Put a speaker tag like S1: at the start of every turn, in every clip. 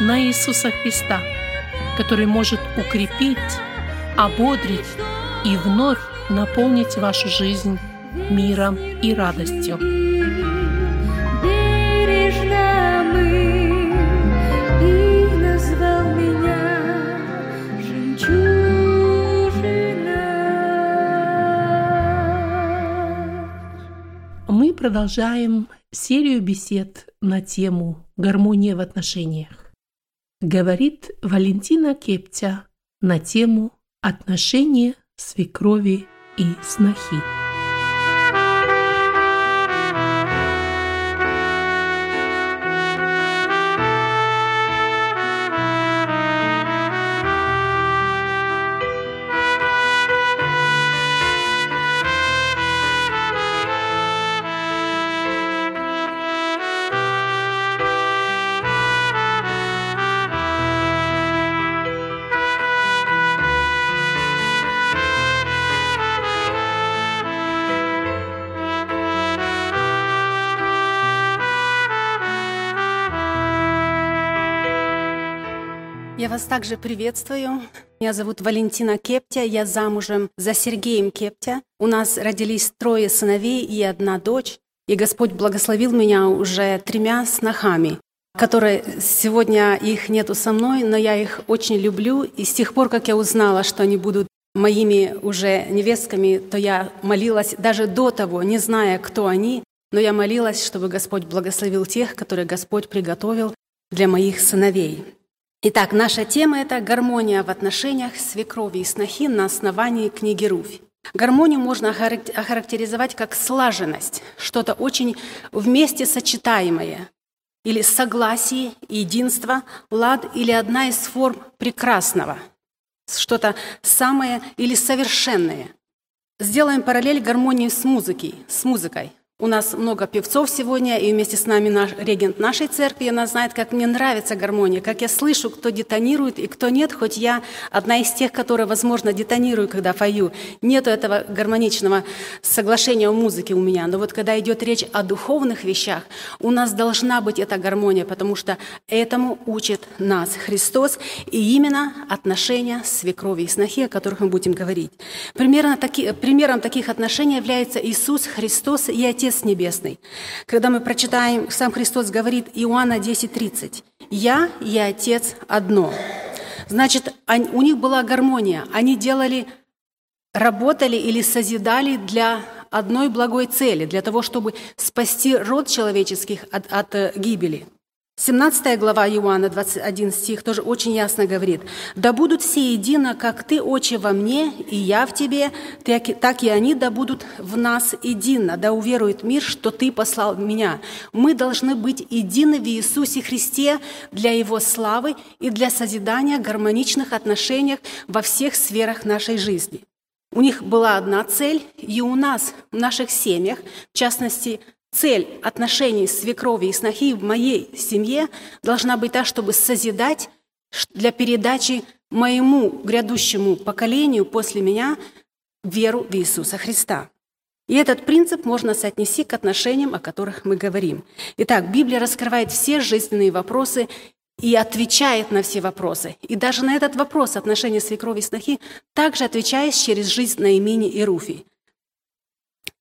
S1: на Иисуса Христа, который может укрепить, ободрить и вновь наполнить вашу жизнь миром и радостью. Мы продолжаем серию бесед на тему «Гармония в отношениях». Говорит Валентина Кептя на тему «Отношения свекрови и снохи».
S2: Вас также приветствую. Меня зовут Валентина Кептя, я замужем за Сергеем Кептя. У нас родились трое сыновей и одна дочь. И Господь благословил меня уже тремя снохами, которые сегодня их нету со мной, но я их очень люблю. И с тех пор, как я узнала, что они будут моими уже невестками, то я молилась даже до того, не зная, кто они, но я молилась, чтобы Господь благословил тех, которые Господь приготовил для моих сыновей. Итак, наша тема – это гармония в отношениях свекрови и снохи на основании книги Руфь. Гармонию можно охарак- охарактеризовать как слаженность, что-то очень вместе сочетаемое, или согласие, единство, лад или одна из форм прекрасного, что-то самое или совершенное. Сделаем параллель гармонии с музыкой, с музыкой. У нас много певцов сегодня, и вместе с нами наш регент нашей церкви. Она знает, как мне нравится гармония, как я слышу, кто детонирует и кто нет, хоть я одна из тех, которая, возможно, детонирую, когда пою. Нету этого гармоничного соглашения в музыке у меня. Но вот когда идет речь о духовных вещах, у нас должна быть эта гармония, потому что этому учит нас Христос, и именно отношения свекрови и снохи, о которых мы будем говорить. Примерно таки, примером таких отношений является Иисус Христос и Отец Небесный. Когда мы прочитаем, сам Христос говорит Иоанна 10.30, «Я и Отец одно». Значит, у них была гармония. Они делали, работали или созидали для одной благой цели, для того, чтобы спасти род человеческих от, от, э, гибели. 17 глава Иоанна, 21 стих, тоже очень ясно говорит. «Да будут все едино, как Ты, Отче, во мне, и я в Тебе, так и они да будут в нас едино, да уверует мир, что Ты послал меня». Мы должны быть едины в Иисусе Христе для Его славы и для созидания гармоничных отношений во всех сферах нашей жизни. У них была одна цель, и у нас, в наших семьях, в частности, Цель отношений свекрови и снохи в моей семье должна быть та, чтобы созидать для передачи моему грядущему поколению после меня веру в Иисуса Христа. И этот принцип можно соотнести к отношениям, о которых мы говорим. Итак, Библия раскрывает все жизненные вопросы и отвечает на все вопросы. И даже на этот вопрос отношения свекрови и снохи также отвечает через жизнь Наимини и Руфи.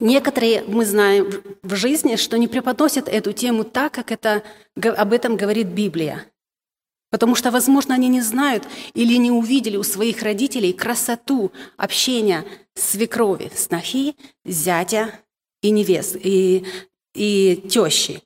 S2: Некоторые, мы знаем в жизни, что не преподносят эту тему так, как это, об этом говорит Библия. Потому что, возможно, они не знают или не увидели у своих родителей красоту общения свекрови, снохи, зятя и невест, и, и тещи.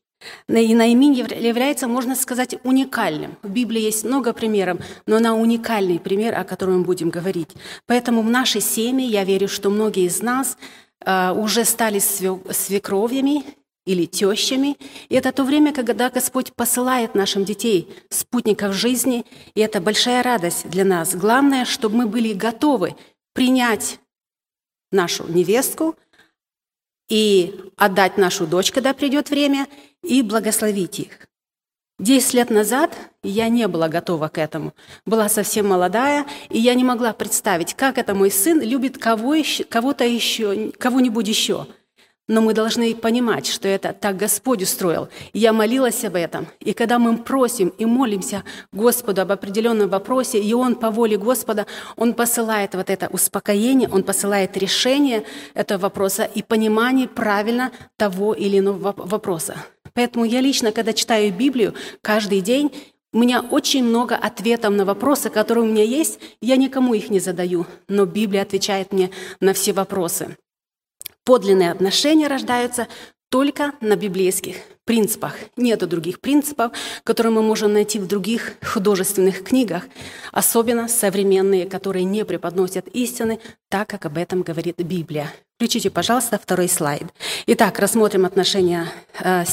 S2: И Наимин является, можно сказать, уникальным. В Библии есть много примеров, но она уникальный пример, о котором мы будем говорить. Поэтому в нашей семье, я верю, что многие из нас – уже стали свекровьями или тещами. И это то время, когда Господь посылает нашим детей спутников жизни, и это большая радость для нас. Главное, чтобы мы были готовы принять нашу невестку и отдать нашу дочь, когда придет время, и благословить их. Десять лет назад я не была готова к этому. Была совсем молодая, и я не могла представить, как это мой сын любит кого-то еще, кого-нибудь еще. Но мы должны понимать, что это так Господь устроил. Я молилась об этом. И когда мы просим и молимся Господу об определенном вопросе, и Он по воле Господа, Он посылает вот это успокоение, Он посылает решение этого вопроса и понимание правильно того или иного вопроса. Поэтому я лично, когда читаю Библию каждый день, у меня очень много ответов на вопросы, которые у меня есть. Я никому их не задаю, но Библия отвечает мне на все вопросы. Подлинные отношения рождаются только на библейских принципах. Нет других принципов, которые мы можем найти в других художественных книгах, особенно современные, которые не преподносят истины так, как об этом говорит Библия. Включите, пожалуйста, второй слайд. Итак, рассмотрим отношения э,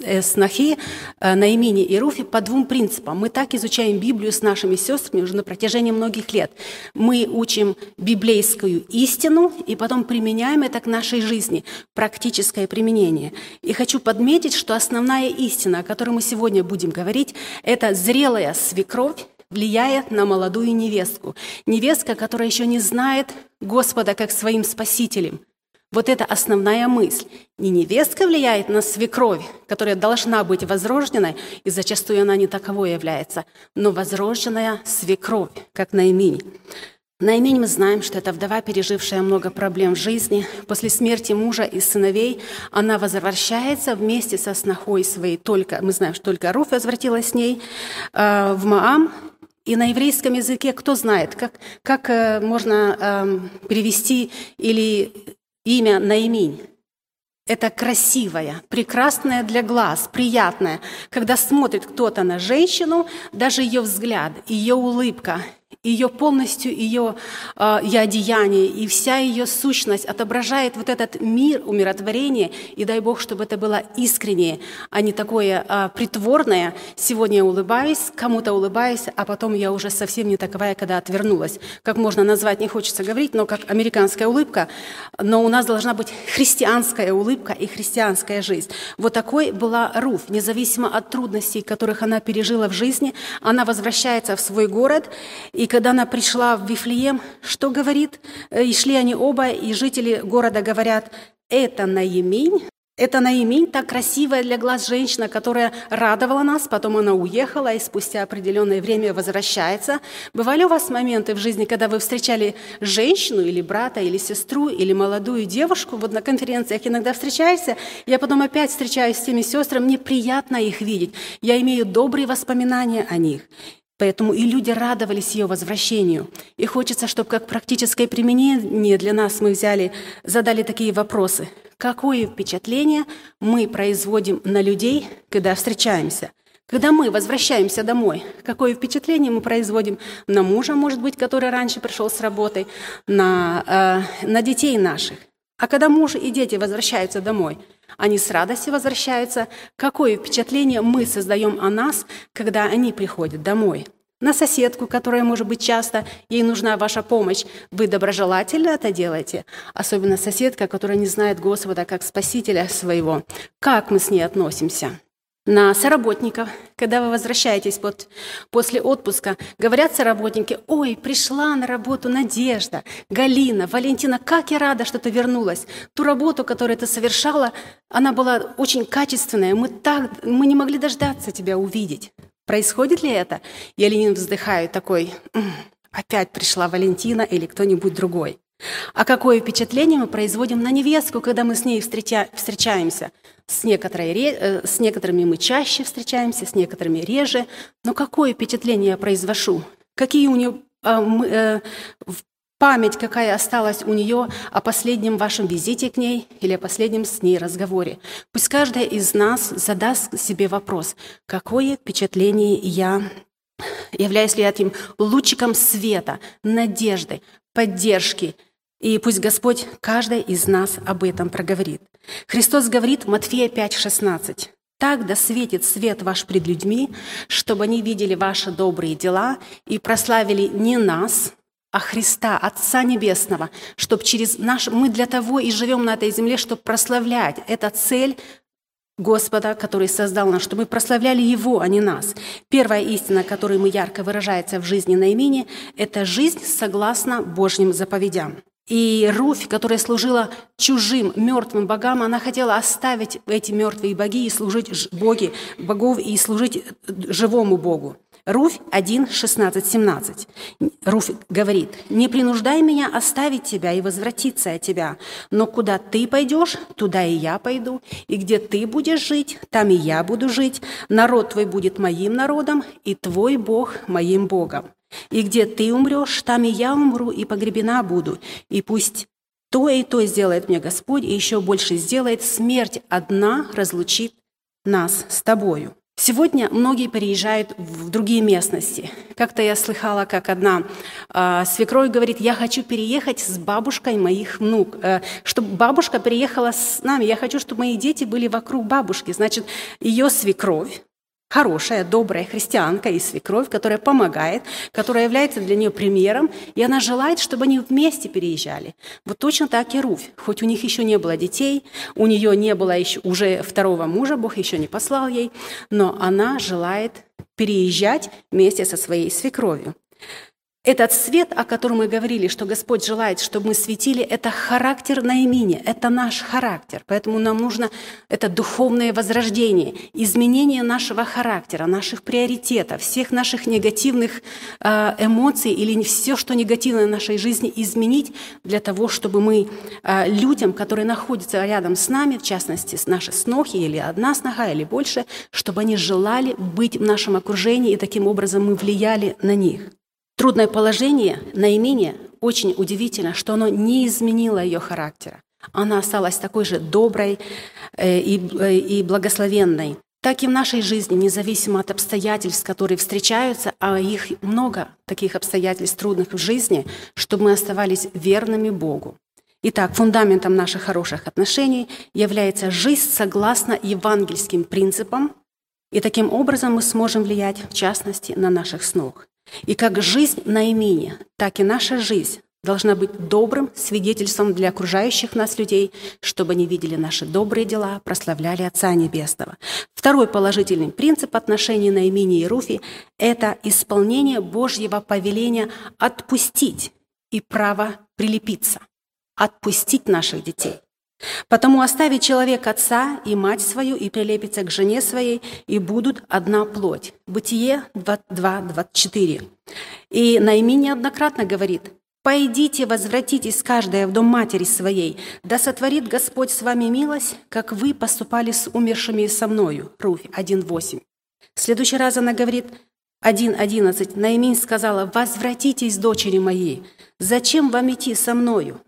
S2: э, снохи э, Наимини и Руфи по двум принципам. Мы так изучаем Библию с нашими сестрами уже на протяжении многих лет. Мы учим библейскую истину и потом применяем это к нашей жизни, практическое применение. И хочу подметить, что основная истина, о которой мы сегодня будем говорить, это зрелая свекровь, влияет на молодую невестку. Невестка, которая еще не знает Господа как своим спасителем. Вот это основная мысль. Не невестка влияет на свекровь, которая должна быть возрожденной, и зачастую она не таковой является, но возрожденная свекровь, как Наиминь. Наимень мы знаем, что это вдова, пережившая много проблем в жизни. После смерти мужа и сыновей она возвращается вместе со снохой своей. Только, мы знаем, что только Руф возвратилась с ней э, в Маам, и на еврейском языке кто знает, как, как э, можно э, перевести или имя Наиминь? Это красивое, прекрасное для глаз, приятное. Когда смотрит кто-то на женщину, даже ее взгляд, ее улыбка, ее полностью, ее, ее одеяние и вся ее сущность отображает вот этот мир, умиротворение. И дай Бог, чтобы это было искреннее, а не такое э, притворное. Сегодня я улыбаюсь, кому-то улыбаюсь, а потом я уже совсем не таковая, когда отвернулась. Как можно назвать, не хочется говорить, но как американская улыбка. Но у нас должна быть христианская улыбка и христианская жизнь. Вот такой была Руф, независимо от трудностей, которых она пережила в жизни. Она возвращается в свой город, и когда она пришла в Вифлеем, что говорит? Э, и шли они оба, и жители города говорят, это Наимень, это Наимень, так красивая для глаз женщина, которая радовала нас, потом она уехала и спустя определенное время возвращается. Бывали у вас моменты в жизни, когда вы встречали женщину или брата, или сестру, или молодую девушку, вот на конференциях иногда встречаешься, я потом опять встречаюсь с теми сестрами, мне приятно их видеть, я имею добрые воспоминания о них. Поэтому и люди радовались ее возвращению. И хочется, чтобы как практическое применение для нас мы взяли, задали такие вопросы. Какое впечатление мы производим на людей, когда встречаемся? Когда мы возвращаемся домой, какое впечатление мы производим на мужа, может быть, который раньше пришел с работы, на, э, на детей наших. А когда муж и дети возвращаются домой, они с радостью возвращаются. Какое впечатление мы создаем о нас, когда они приходят домой? На соседку, которая, может быть, часто ей нужна ваша помощь, вы доброжелательно это делаете? Особенно соседка, которая не знает Господа как Спасителя своего. Как мы с ней относимся? На соработников. Когда вы возвращаетесь под, после отпуска, говорят соработники, ой, пришла на работу Надежда, Галина, Валентина, как я рада, что ты вернулась. Ту работу, которую ты совершала, она была очень качественная, мы, так, мы не могли дождаться тебя увидеть. Происходит ли это? Я Ленин вздыхаю такой, опять пришла Валентина или кто-нибудь другой. А какое впечатление мы производим на невестку, когда мы с ней встреча, встречаемся? С, некоторой, э, с некоторыми мы чаще встречаемся, с некоторыми реже. Но какое впечатление я произвожу? Какие у нее э, э, память, какая осталась у нее о последнем вашем визите к ней или о последнем с ней разговоре? Пусть каждая из нас задаст себе вопрос, какое впечатление я Являюсь ли я этим лучиком света, надежды, поддержки, и пусть Господь каждый из нас об этом проговорит. Христос говорит в Матфея 5,16. «Так да светит свет ваш пред людьми, чтобы они видели ваши добрые дела и прославили не нас, а Христа, Отца Небесного, чтобы через наш... Мы для того и живем на этой земле, чтобы прославлять. Это цель Господа, который создал нас, чтобы мы прославляли Его, а не нас. Первая истина, которой мы ярко выражается в жизни наименее, это жизнь согласно Божьим заповедям. И Руфь, которая служила чужим, мертвым богам, она хотела оставить эти мертвые боги и служить боги, богов и служить живому Богу. Руфь 1, 16, 17. Руфь говорит, «Не принуждай меня оставить тебя и возвратиться от тебя, но куда ты пойдешь, туда и я пойду, и где ты будешь жить, там и я буду жить. Народ твой будет моим народом, и твой Бог моим Богом. И где ты умрешь, там и я умру, и погребена буду. И пусть то и то сделает мне Господь, и еще больше сделает, смерть одна разлучит нас с тобою. Сегодня многие переезжают в другие местности. Как-то я слыхала, как одна э, свекровь говорит, я хочу переехать с бабушкой моих внук, э, чтобы бабушка переехала с нами. Я хочу, чтобы мои дети были вокруг бабушки. Значит, ее свекровь, хорошая, добрая христианка и свекровь, которая помогает, которая является для нее примером, и она желает, чтобы они вместе переезжали. Вот точно так и Руфь. Хоть у них еще не было детей, у нее не было еще уже второго мужа, Бог еще не послал ей, но она желает переезжать вместе со своей свекровью. Этот свет, о котором мы говорили, что Господь желает, чтобы мы светили, это характер наимения, это наш характер. Поэтому нам нужно это духовное возрождение, изменение нашего характера, наших приоритетов, всех наших негативных э, эмоций или все, что негативно в нашей жизни, изменить для того, чтобы мы э, людям, которые находятся рядом с нами, в частности, с нашей снохи или одна сноха или больше, чтобы они желали быть в нашем окружении, и таким образом мы влияли на них. Трудное положение наименее очень удивительно, что оно не изменило ее характера. Она осталась такой же доброй э, и, э, и благословенной. Так и в нашей жизни, независимо от обстоятельств, которые встречаются, а их много таких обстоятельств трудных в жизни, чтобы мы оставались верными Богу. Итак, фундаментом наших хороших отношений является жизнь согласно евангельским принципам, и таким образом мы сможем влиять, в частности, на наших снов. И как жизнь наименее, так и наша жизнь должна быть добрым свидетельством для окружающих нас людей, чтобы они видели наши добрые дела, прославляли Отца Небесного. Второй положительный принцип отношений Наимини и Руфи – это исполнение Божьего повеления отпустить и право прилепиться, отпустить наших детей. Потому оставит человек отца и мать свою, и прилепится к жене своей, и будут одна плоть. Бытие 2.24. И Наими неоднократно говорит, «Пойдите, возвратитесь каждая в дом матери своей, да сотворит Господь с вами милость, как вы поступали с умершими со мною». Руфь 1.8. В следующий раз она говорит, 1.11. Наиминь сказала, «Возвратитесь, дочери мои, зачем вам идти со мною?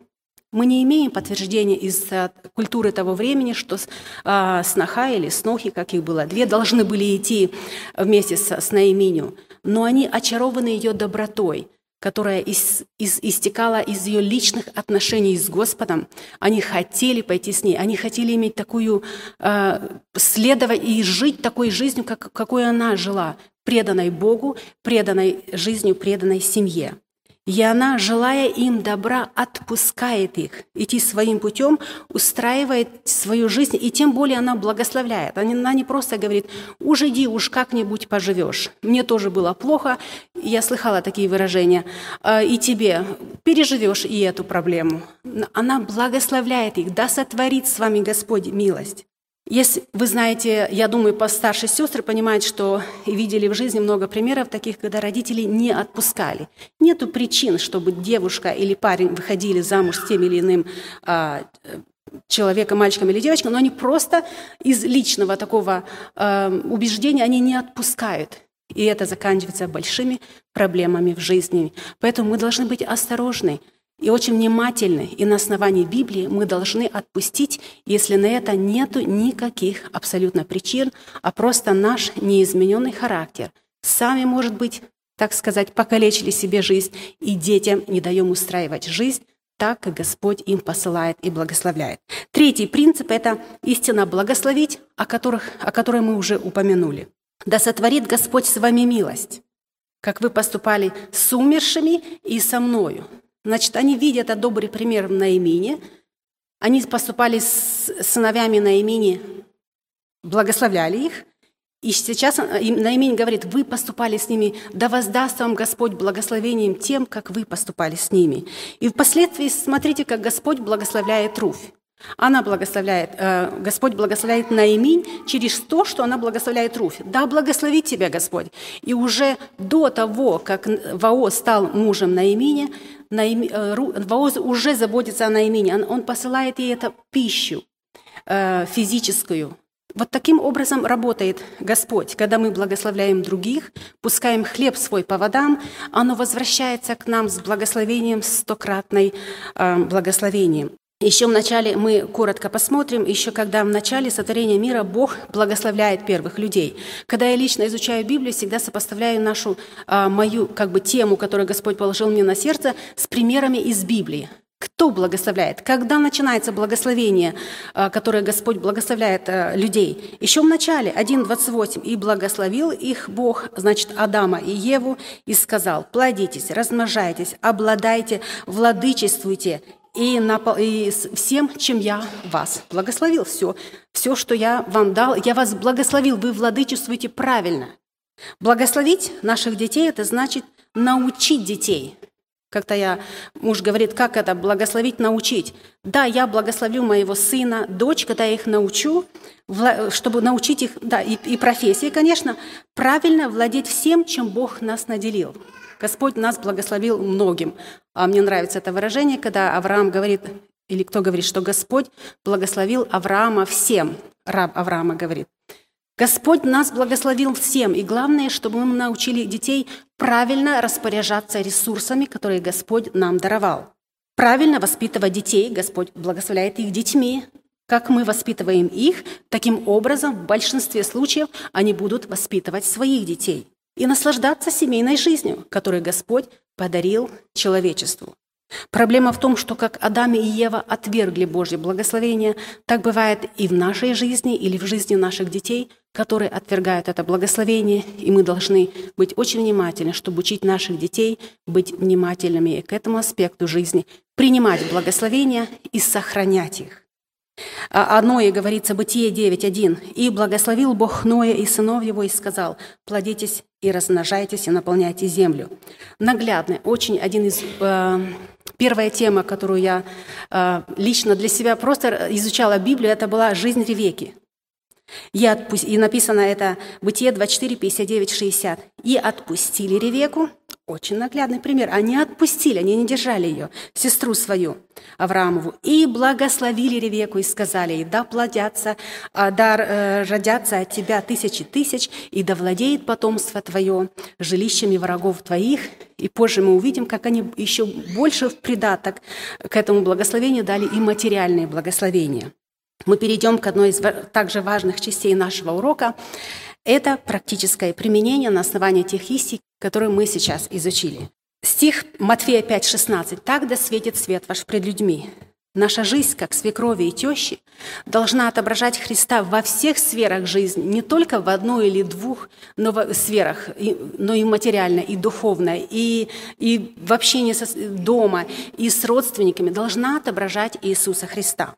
S2: Мы не имеем подтверждения из э, культуры того времени, что э, сноха или снохи, как их было, две должны были идти вместе с, Наиминью, но они очарованы ее добротой, которая из, из, истекала из ее личных отношений с Господом. Они хотели пойти с ней, они хотели иметь такую, э, следовать и жить такой жизнью, как, какой она жила, преданной Богу, преданной жизнью, преданной семье. И она, желая им добра, отпускает их, идти своим путем, устраивает свою жизнь, и тем более она благословляет. Она не просто говорит, уж иди, уж как-нибудь поживешь. Мне тоже было плохо, я слыхала такие выражения, «А, и тебе переживешь и эту проблему. Она благословляет их, да сотворит с вами Господь милость. Если вы знаете, я думаю, постарше сестры понимают, что видели в жизни много примеров таких, когда родители не отпускали. Нету причин, чтобы девушка или парень выходили замуж с тем или иным а, человеком, мальчиком или девочкой, но они просто из личного такого а, убеждения они не отпускают. И это заканчивается большими проблемами в жизни. Поэтому мы должны быть осторожны – и очень внимательны, и на основании Библии мы должны отпустить, если на это нет никаких абсолютно причин, а просто наш неизмененный характер. Сами, может быть, так сказать, покалечили себе жизнь, и детям не даем устраивать жизнь так, как Господь им посылает и благословляет. Третий принцип – это истина благословить, о, которых, о которой мы уже упомянули. «Да сотворит Господь с вами милость, как вы поступали с умершими и со мною, Значит, они видят этот добрый пример в Наимине. Они поступали с сыновьями Наимини, благословляли их. И сейчас Наимин говорит, вы поступали с ними, да воздаст вам Господь благословением тем, как вы поступали с ними. И впоследствии смотрите, как Господь благословляет Руфь. Она благословляет, э, Господь благословляет Наиминь через то, что она благословляет Руфь. Да, благословит тебя Господь. И уже до того, как Вао стал мужем Наимине, Наими, э, уже заботится о Наимине. Он, он посылает ей это пищу э, физическую. Вот таким образом работает Господь. Когда мы благословляем других, пускаем хлеб свой по водам, оно возвращается к нам с благословением, стократной э, благословением. Еще в начале мы коротко посмотрим, еще когда в начале сотворения мира Бог благословляет первых людей. Когда я лично изучаю Библию, всегда сопоставляю нашу, а, мою как бы тему, которую Господь положил мне на сердце, с примерами из Библии. Кто благословляет? Когда начинается благословение, а, которое Господь благословляет а, людей? Еще в начале, 1.28. «И благословил их Бог, значит, Адама и Еву, и сказал, плодитесь, размножайтесь, обладайте, владычествуйте, и, напол... и всем, чем я вас благословил. Все, все, что я вам дал, я вас благословил, вы владычествуете правильно. Благословить наших детей – это значит научить детей. Как-то я, муж говорит, как это, благословить, научить. Да, я благословлю моего сына, дочь, когда я их научу, чтобы научить их, да, и, и профессии, конечно, правильно владеть всем, чем Бог нас наделил. Господь нас благословил многим. А мне нравится это выражение, когда Авраам говорит, или кто говорит, что Господь благословил Авраама всем. Раб Авраама говорит. Господь нас благословил всем, и главное, чтобы мы научили детей правильно распоряжаться ресурсами, которые Господь нам даровал. Правильно воспитывать детей, Господь благословляет их детьми. Как мы воспитываем их, таким образом в большинстве случаев они будут воспитывать своих детей и наслаждаться семейной жизнью, которую Господь подарил человечеству. Проблема в том, что как Адам и Ева отвергли Божье благословение, так бывает и в нашей жизни или в жизни наших детей, которые отвергают это благословение, и мы должны быть очень внимательны, чтобы учить наших детей быть внимательными к этому аспекту жизни, принимать благословения и сохранять их. А, о Ное говорится, Бытие 9.1. «И благословил Бог Ноя и сынов его, и сказал, плодитесь и размножайтесь, и наполняйте землю». Наглядный, очень один из... Э, первая тема, которую я э, лично для себя просто изучала Библию, это была «Жизнь Ревеки». И, отпу... и написано это Бытие 24, 59, 60. «И отпустили Ревеку». Очень наглядный пример. Они отпустили, они не держали ее, сестру свою, Авраамову, и благословили Ревеку и сказали ей, да плодятся, а, да э, родятся от тебя тысячи тысяч, и да владеет потомство твое жилищами врагов твоих, И позже мы увидим, как они еще больше в придаток к этому благословению дали и материальные благословения. Мы перейдем к одной из также важных частей нашего урока. Это практическое применение на основании тех истин, которые мы сейчас изучили. Стих Матфея 5,16. «Так да светит свет ваш пред людьми, Наша жизнь, как свекрови и тещи, должна отображать Христа во всех сферах жизни, не только в одной или двух но в сферах, но и материально, и духовно, и, и в общении со, дома, и с родственниками, должна отображать Иисуса Христа.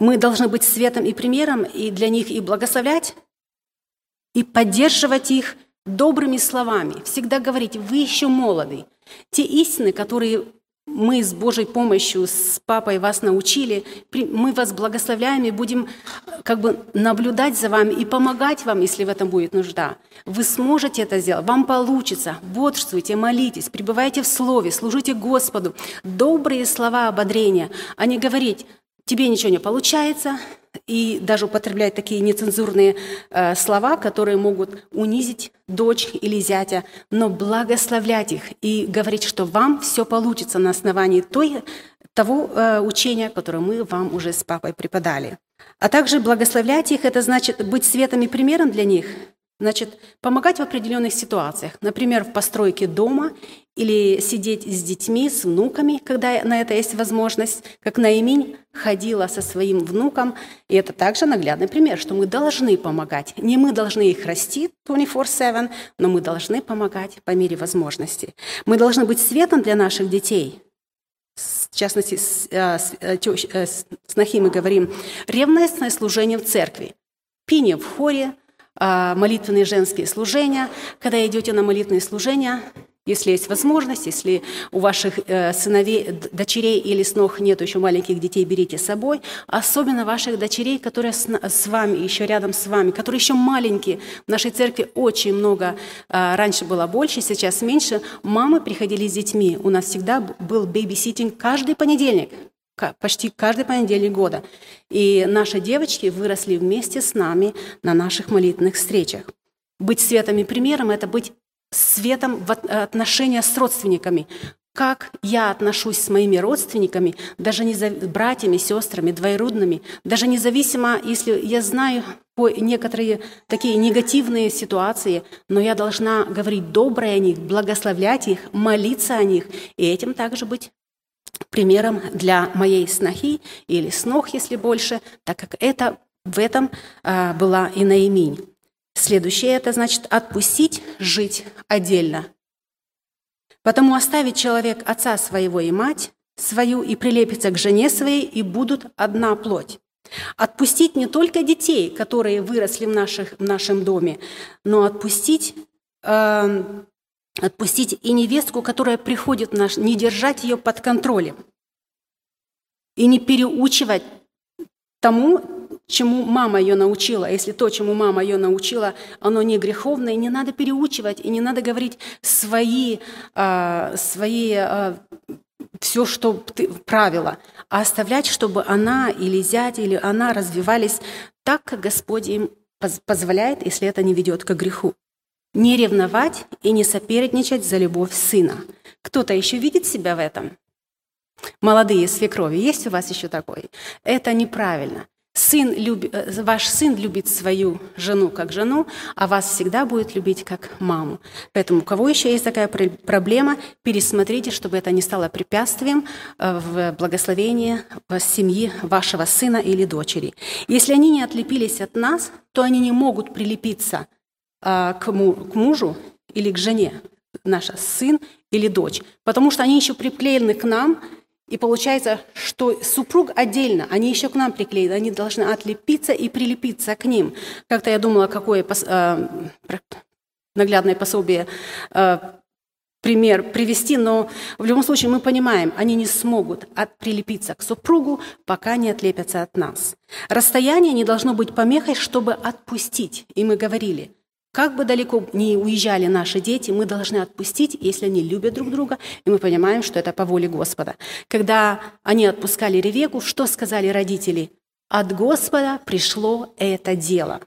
S2: Мы должны быть светом и примером и для них и благословлять, и поддерживать их добрыми словами. Всегда говорить, вы еще молоды. Те истины, которые мы с Божьей помощью, с папой вас научили, мы вас благословляем и будем как бы наблюдать за вами и помогать вам, если в этом будет нужда. Вы сможете это сделать, вам получится. Бодрствуйте, молитесь, пребывайте в Слове, служите Господу. Добрые слова ободрения, а не говорить, тебе ничего не получается, и даже употреблять такие нецензурные э, слова, которые могут унизить дочь или зятя, но благословлять их и говорить, что вам все получится на основании той, того э, учения, которое мы вам уже с папой преподали. А также благословлять их, это значит быть светом и примером для них, Значит, помогать в определенных ситуациях, например, в постройке дома или сидеть с детьми, с внуками, когда на это есть возможность, как Наиминь ходила со своим внуком. И это также наглядный пример, что мы должны помогать. Не мы должны их расти 24-7, но мы должны помогать по мере возможности. Мы должны быть светом для наших детей. В частности, с, с, э, э, с, с Нахи мы говорим ревностное служение в церкви, пение в хоре, а, молитвенные женские служения. Когда идете на молитвенные служения, если есть возможность, если у ваших э, сыновей, дочерей или снох нет еще маленьких детей, берите с собой. Особенно ваших дочерей, которые с, с вами, еще рядом с вами, которые еще маленькие. В нашей церкви очень много, э, раньше было больше, сейчас меньше. Мамы приходили с детьми. У нас всегда был бейбиситинг каждый понедельник почти каждый понедельник года. И наши девочки выросли вместе с нами на наших молитвенных встречах. Быть светом и примером – это быть светом в отношениях с родственниками. Как я отношусь с моими родственниками, даже не за братьями, сестрами, двоюродными, даже независимо, если я знаю некоторые такие негативные ситуации, но я должна говорить доброе о них, благословлять их, молиться о них, и этим также быть примером для моей снохи или снох, если больше, так как это в этом а, была и Наиминь. Следующее – это значит отпустить, жить отдельно. Потому оставить человек отца своего и мать свою и прилепится к жене своей, и будут одна плоть. Отпустить не только детей, которые выросли в, наших, в нашем доме, но отпустить э, отпустить и невестку, которая приходит в наш, не держать ее под контролем и не переучивать тому, чему мама ее научила. Если то, чему мама ее научила, оно не греховное, не надо переучивать, и не надо говорить свои, э, свои э, все, что ты, правила, а оставлять, чтобы она или зять, или она развивались так, как Господь им позволяет, если это не ведет к греху. Не ревновать и не соперничать за любовь сына. Кто-то еще видит себя в этом? Молодые свекрови, есть у вас еще такой? Это неправильно. Сын люби, э, ваш сын любит свою жену как жену, а вас всегда будет любить как маму. Поэтому у кого еще есть такая проблема, пересмотрите, чтобы это не стало препятствием э, в благословении семьи вашего сына или дочери. Если они не отлепились от нас, то они не могут прилепиться а, к мужу или к жене, наш сын или дочь, потому что они еще приклеены к нам, и получается, что супруг отдельно, они еще к нам приклеены, они должны отлепиться и прилепиться к ним. Как-то я думала, какое пос, э, наглядное пособие э, пример привести, но в любом случае мы понимаем, они не смогут от, прилепиться к супругу, пока не отлепятся от нас. Расстояние не должно быть помехой, чтобы отпустить. И мы говорили – как бы далеко ни уезжали наши дети, мы должны отпустить, если они любят друг друга, и мы понимаем, что это по воле Господа. Когда они отпускали Ревеку, что сказали родители? От Господа пришло это дело.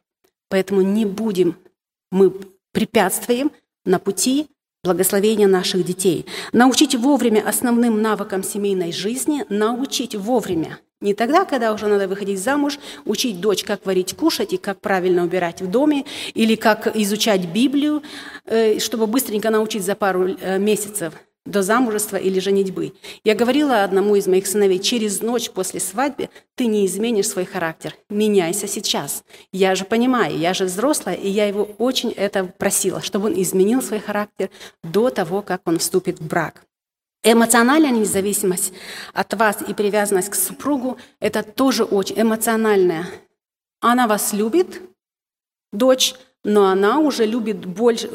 S2: Поэтому не будем мы препятствием на пути благословения наших детей. Научить вовремя основным навыкам семейной жизни, научить вовремя. Не тогда, когда уже надо выходить замуж, учить дочь, как варить, кушать и как правильно убирать в доме, или как изучать Библию, э, чтобы быстренько научить за пару э, месяцев до замужества или женитьбы. Я говорила одному из моих сыновей, через ночь после свадьбы ты не изменишь свой характер. Меняйся сейчас. Я же понимаю, я же взрослая, и я его очень это просила, чтобы он изменил свой характер до того, как он вступит в брак. Эмоциональная независимость от вас и привязанность к супругу – это тоже очень эмоциональная. Она вас любит, дочь, но она уже любит больше,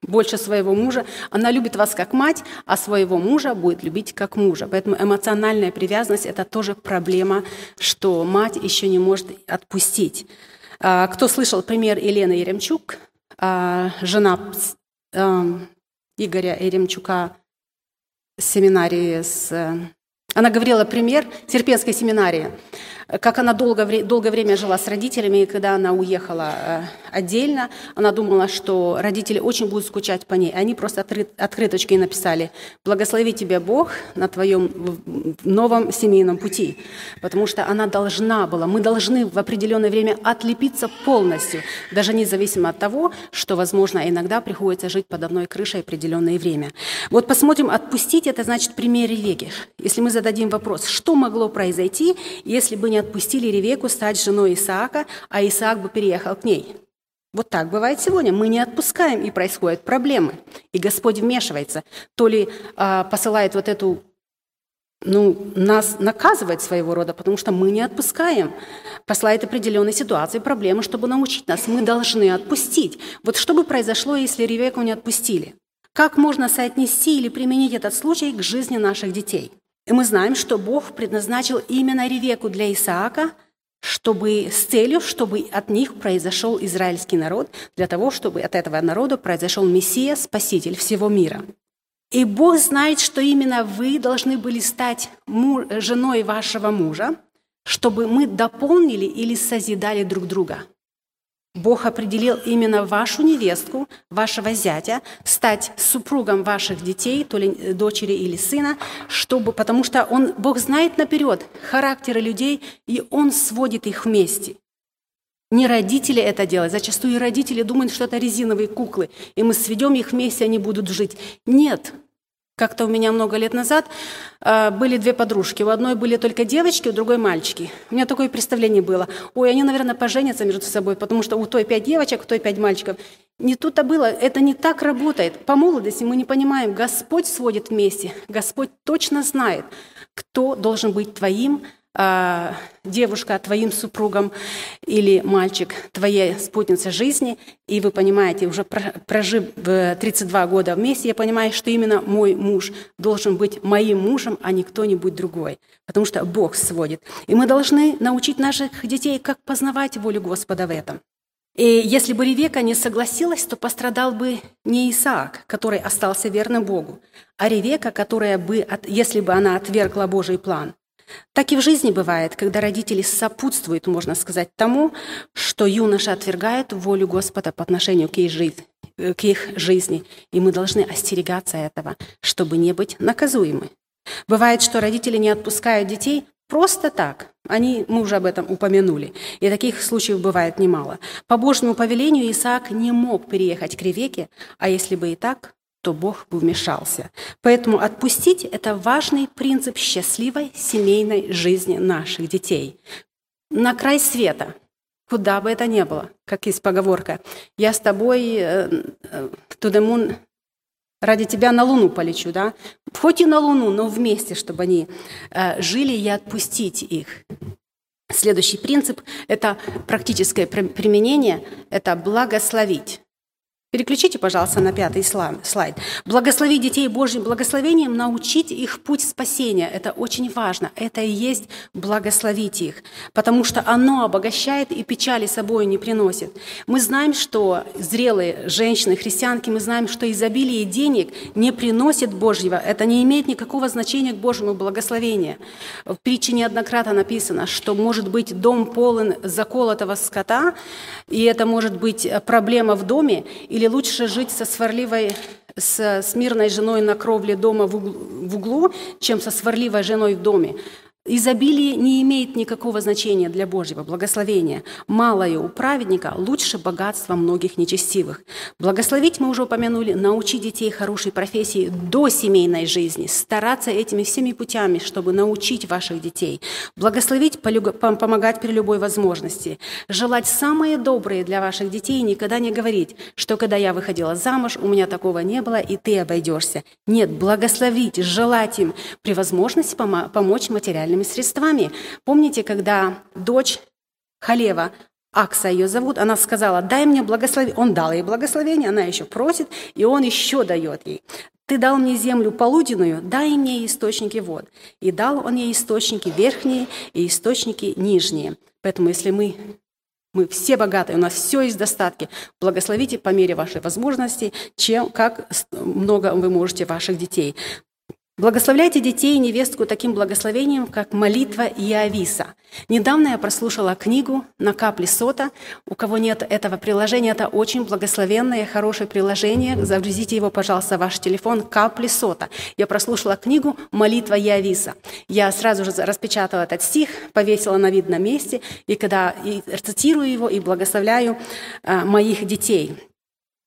S2: больше своего мужа. Она любит вас как мать, а своего мужа будет любить как мужа. Поэтому эмоциональная привязанность – это тоже проблема, что мать еще не может отпустить. А, кто слышал пример Елены Еремчук, а, жена Игоря Еремчука семинарии, с... Э, она говорила пример Терпенской семинарии – как она долго, долгое время жила с родителями, и когда она уехала э, отдельно, она думала, что родители очень будут скучать по ней. Они просто открыточкой написали «Благослови тебя Бог на твоем новом семейном пути», потому что она должна была, мы должны в определенное время отлепиться полностью, даже независимо от того, что, возможно, иногда приходится жить под одной крышей определенное время. Вот посмотрим, отпустить – это значит пример Ревеки. Если мы зададим вопрос, что могло произойти, если бы не отпустили Ревеку стать женой Исаака, а Исаак бы переехал к ней. Вот так бывает сегодня. Мы не отпускаем, и происходят проблемы. И Господь вмешивается. То ли а, посылает вот эту, ну, нас наказывает своего рода, потому что мы не отпускаем. Посылает определенные ситуации, проблемы, чтобы научить нас. Мы должны отпустить. Вот что бы произошло, если Ревеку не отпустили? Как можно соотнести или применить этот случай к жизни наших детей? И мы знаем, что Бог предназначил именно Ревеку для Исаака, чтобы, с целью, чтобы от них произошел израильский народ, для того, чтобы от этого народа произошел Мессия, Спаситель всего мира. И Бог знает, что именно вы должны были стать муж, женой вашего мужа, чтобы мы дополнили или созидали друг друга – Бог определил именно вашу невестку, вашего зятя, стать супругом ваших детей, то ли э, дочери или сына, чтобы, потому что он, Бог знает наперед характеры людей, и Он сводит их вместе. Не родители это делают. Зачастую родители думают, что это резиновые куклы, и мы сведем их вместе, они будут жить. Нет, как-то у меня много лет назад э, были две подружки. У одной были только девочки, у другой мальчики. У меня такое представление было. Ой, они, наверное, поженятся между собой, потому что у той пять девочек, у той пять мальчиков. Не тут-то было. Это не так работает. По молодости мы не понимаем. Господь сводит вместе. Господь точно знает, кто должен быть твоим а, девушка твоим супругом или мальчик твоей спутница жизни, и вы понимаете, уже прожив 32 года вместе, я понимаю, что именно мой муж должен быть моим мужем, а не кто-нибудь другой, потому что Бог сводит. И мы должны научить наших детей, как познавать волю Господа в этом. И если бы Ревека не согласилась, то пострадал бы не Исаак, который остался верным Богу, а Ревека, которая бы, если бы она отвергла Божий план – так и в жизни бывает, когда родители сопутствуют, можно сказать, тому, что юноша отвергает волю Господа по отношению к их, жизни, к их жизни, и мы должны остерегаться этого, чтобы не быть наказуемы. Бывает, что родители не отпускают детей просто так. Они, мы уже об этом упомянули. И таких случаев бывает немало. По Божьему повелению Исаак не мог переехать к Ревеке, а если бы и так, то Бог вмешался. Поэтому отпустить – это важный принцип счастливой семейной жизни наших детей. На край света, куда бы это ни было, как есть поговорка, «Я с тобой э, э, to the moon, ради тебя на Луну полечу», да? Хоть и на Луну, но вместе, чтобы они э, жили и отпустить их. Следующий принцип – это практическое применение, это благословить. Переключите, пожалуйста, на пятый слайд. Благослови детей Божьим благословением, научить их путь спасения. Это очень важно. Это и есть благословить их, потому что оно обогащает и печали собой не приносит. Мы знаем, что зрелые женщины, христианки, мы знаем, что изобилие денег не приносит Божьего. Это не имеет никакого значения к Божьему благословению. В притче неоднократно написано, что может быть дом полон заколотого скота, и это может быть проблема в доме, или или лучше жить со сварливой с, с мирной женой на кровле дома в углу, в углу, чем со сварливой женой в доме. Изобилие не имеет никакого значения для Божьего благословения. Малое у праведника лучше богатства многих нечестивых. Благословить, мы уже упомянули, научи детей хорошей профессии до семейной жизни, стараться этими всеми путями, чтобы научить ваших детей. Благословить, помогать при любой возможности. Желать самое доброе для ваших детей и никогда не говорить, что когда я выходила замуж, у меня такого не было, и ты обойдешься. Нет, благословить, желать им при возможности помочь материально материальными средствами. Помните, когда дочь Халева, Акса ее зовут, она сказала, дай мне благословение. Он дал ей благословение, она еще просит, и он еще дает ей. Ты дал мне землю полуденную, дай мне источники вод. И дал он ей источники верхние и источники нижние. Поэтому если мы мы все богатые, у нас все есть достатки. Благословите по мере вашей возможности, чем, как много вы можете ваших детей. Благословляйте детей и невестку таким благословением, как молитва Иовиса. Недавно я прослушала книгу «На капли сота». У кого нет этого приложения, это очень благословенное, хорошее приложение. Загрузите его, пожалуйста, в ваш телефон «Капли сота». Я прослушала книгу «Молитва Иовиса». Я сразу же распечатала этот стих, повесила на видном месте, и когда и цитирую его и благословляю э, моих детей –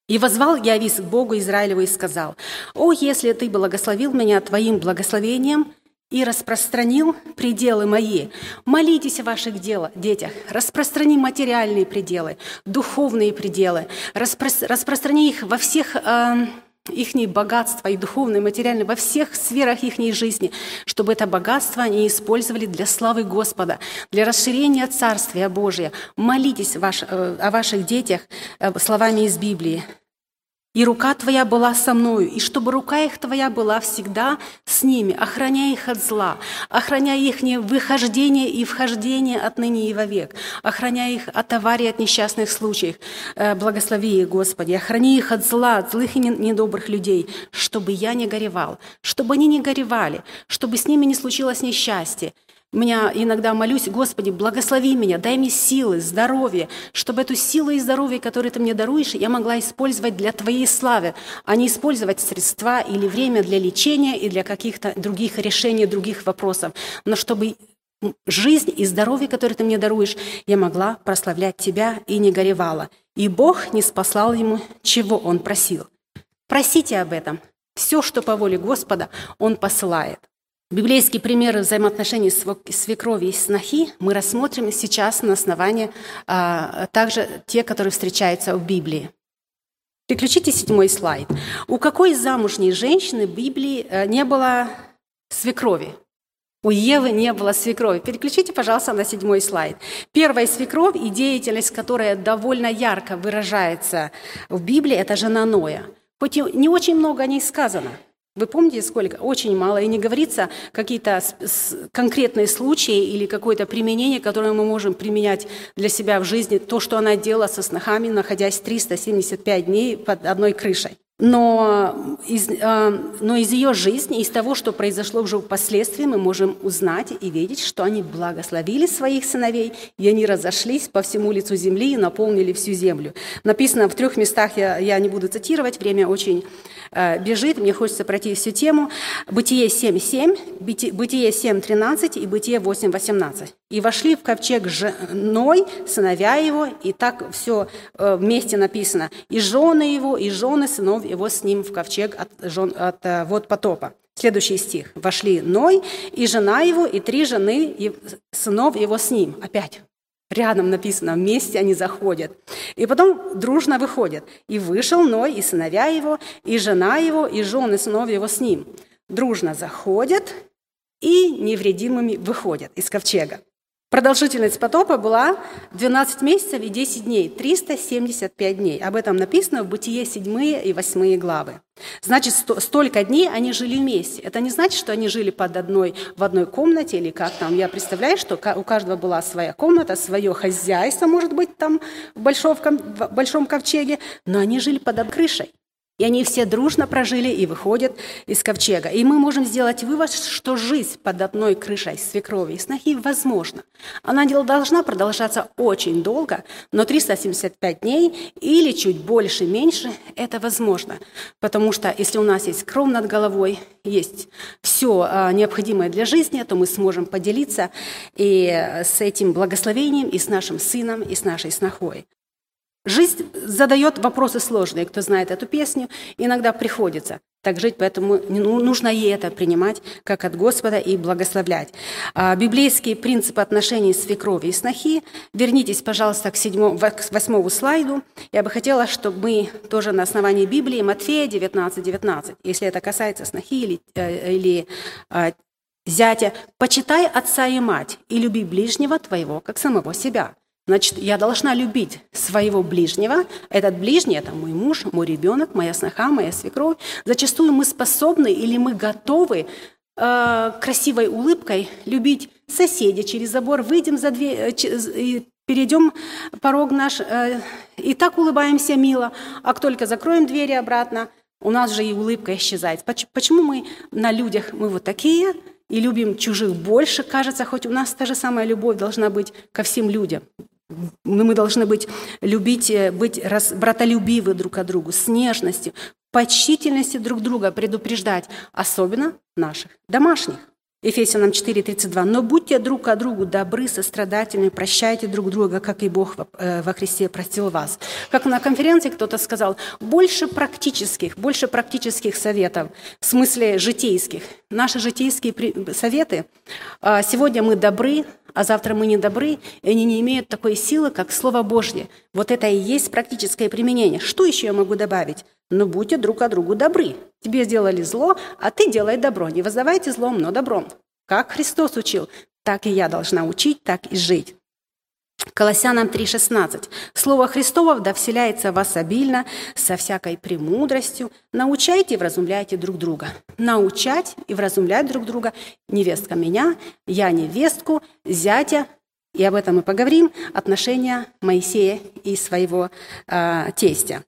S2: и возвал Явис к Богу Израилеву и сказал, «О, если ты благословил меня твоим благословением и распространил пределы мои, молитесь о ваших делах, детях, распространи материальные пределы, духовные пределы, распро распространи их во всех э, их богатства и духовные, и материальные, во всех сферах их жизни, чтобы это богатство они использовали для славы Господа, для расширения Царствия Божия. Молитесь ваш, э, о ваших детях э, словами из Библии и рука Твоя была со мною, и чтобы рука их Твоя была всегда с ними, охраняя их от зла, охраняя их выхождение и вхождение отныне и вовек, охраняя их от аварий, от несчастных случаев. Э, благослови их, Господи, охрани их от зла, от злых и недобрых людей, чтобы я не горевал, чтобы они не горевали, чтобы с ними не случилось несчастье, меня иногда молюсь, Господи, благослови меня, дай мне силы, здоровье, чтобы эту силу и здоровье, которое Ты мне даруешь, я могла использовать для Твоей славы, а не использовать средства или время для лечения и для каких-то других решений, других вопросов. Но чтобы жизнь и здоровье, которое Ты мне даруешь, я могла прославлять Тебя и не горевала. И Бог не спаслал ему, чего он просил. Просите об этом. Все, что по воле Господа, Он посылает. Библейские примеры взаимоотношений свекрови и снохи мы рассмотрим сейчас на основании а, также те, которые встречаются в Библии. Переключите седьмой слайд. У какой замужней женщины в Библии э, не было свекрови? У Евы не было свекрови. Переключите, пожалуйста, на седьмой слайд. Первая свекровь и деятельность, которая довольно ярко выражается в Библии, это жена Ноя. Хоть и не очень много о ней сказано – вы помните, сколько? Очень мало. И не говорится какие-то конкретные случаи или какое-то применение, которое мы можем применять для себя в жизни, то, что она делала со снохами, находясь 375 дней под одной крышей. Но из, э, но из ее жизни, из того, что произошло уже впоследствии, мы можем узнать и видеть, что они благословили своих сыновей, и они разошлись по всему лицу земли и наполнили всю землю. Написано в трех местах, я, я не буду цитировать, время очень э, бежит, мне хочется пройти всю тему. Бытие 7.7, Бытие 7.13 и Бытие 8.18. «И вошли в ковчег женой, сыновья его», и так все э, вместе написано, «и жены его, и жены сынов его с ним в ковчег от, жен, от э, вод потопа». Следующий стих. «Вошли Ной, и жена его, и три жены, и сынов его с ним». Опять Рядом написано, вместе они заходят. И потом дружно выходят. «И вышел Ной, и сыновья его, и жена его, и жены сынов его с ним». Дружно заходят и невредимыми выходят из ковчега. Продолжительность потопа была 12 месяцев и 10 дней, 375 дней. Об этом написано в Бытие 7 и 8 главы. Значит, столько дней они жили вместе. Это не значит, что они жили под одной, в одной комнате или как там. Я представляю, что у каждого была своя комната, свое хозяйство, может быть, там в большом, в большом ковчеге, но они жили под крышей. И они все дружно прожили и выходят из ковчега. И мы можем сделать вывод, что жизнь под одной крышей свекрови и снохи возможна. Она должна продолжаться очень долго, но 375 дней или чуть больше, меньше – это возможно. Потому что если у нас есть кров над головой, есть все а, необходимое для жизни, то мы сможем поделиться и с этим благословением, и с нашим сыном, и с нашей снохой. Жизнь задает вопросы сложные, кто знает эту песню, иногда приходится так жить, поэтому ну, нужно ей это принимать как от Господа и благословлять. А, библейские принципы отношений свекрови и снохи. Вернитесь, пожалуйста, к, седьмому, к восьмому слайду. Я бы хотела, чтобы мы тоже на основании Библии, Матфея 19, 19, если это касается снохи или, э, или а, зятя, «Почитай отца и мать, и люби ближнего твоего, как самого себя». Значит, я должна любить своего ближнего. Этот ближний – это мой муж, мой ребенок, моя сноха, моя свекровь. Зачастую мы способны или мы готовы э, красивой улыбкой любить соседя через забор, выйдем за дверь, э, перейдем порог наш, э, и так улыбаемся мило, а как только закроем двери обратно, у нас же и улыбка исчезает. Почему мы на людях, мы вот такие, и любим чужих больше, кажется, хоть у нас та же самая любовь должна быть ко всем людям. Мы должны быть, любить, э, быть раз, братолюбивы друг к другу, с нежностью, почтительности друг друга предупреждать, особенно наших домашних. Ефесянам 4:32. «Но будьте друг к другу добры, сострадательны, прощайте друг друга, как и Бог э, во Христе простил вас». Как на конференции кто-то сказал, больше практических, больше практических советов, в смысле житейских. Наши житейские советы. А, сегодня мы добры, а завтра мы не добры, и они не имеют такой силы, как Слово Божье. Вот это и есть практическое применение. Что еще я могу добавить? Ну, будьте друг к другу добры. Тебе сделали зло, а ты делай добро. Не воздавайте злом, но добром. Как Христос учил, так и я должна учить, так и жить. Колоссянам 3,16. «Слово Христово да вселяется в вас обильно, со всякой премудростью. Научайте и вразумляйте друг друга». Научать и вразумлять друг друга. Невестка меня, я невестку, зятя, и об этом мы поговорим, отношения Моисея и своего э, тестя.